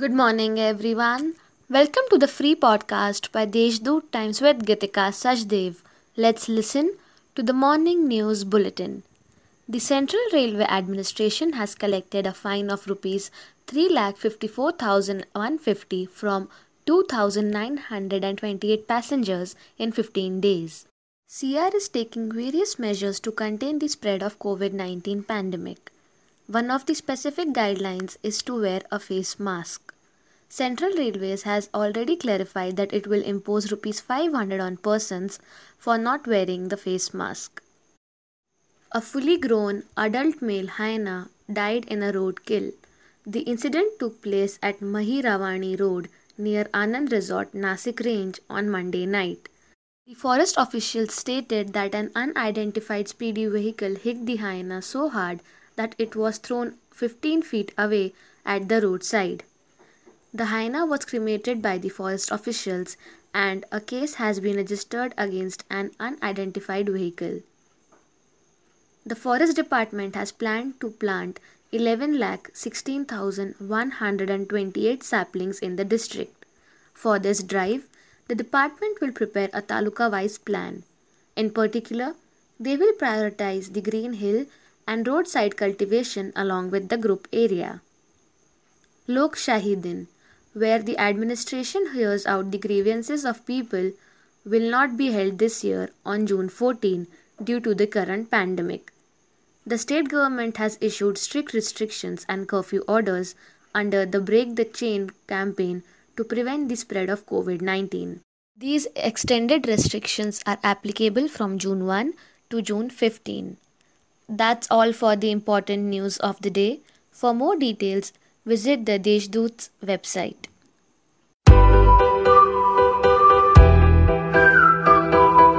Good morning, everyone. Welcome to the free podcast by Deshdoot Times with Gitika Sajdev. Let's listen to the morning news bulletin. The Central Railway Administration has collected a fine of rupees 3,54,150 from 2,928 passengers in 15 days. CR is taking various measures to contain the spread of COVID-19 pandemic. One of the specific guidelines is to wear a face mask. Central Railways has already clarified that it will impose rupees 500 on persons for not wearing the face mask. A fully grown adult male hyena died in a road kill. The incident took place at Mahiravani Road near Anand Resort, Nasik Range on Monday night. The forest officials stated that an unidentified speedy vehicle hit the hyena so hard that it was thrown 15 feet away at the roadside. The hyena was cremated by the forest officials and a case has been registered against an unidentified vehicle. The Forest Department has planned to plant 11,16,128 saplings in the district. For this drive, the department will prepare a taluka wise plan. In particular, they will prioritize the green hill and roadside cultivation along with the group area. Lokshahi Din, where the administration hears out the grievances of people, will not be held this year on June 14 due to the current pandemic. The state government has issued strict restrictions and curfew orders under the Break the Chain campaign to prevent the spread of COVID 19. These extended restrictions are applicable from June 1 to June 15. That's all for the important news of the day. For more details, visit the Deshdoot's website.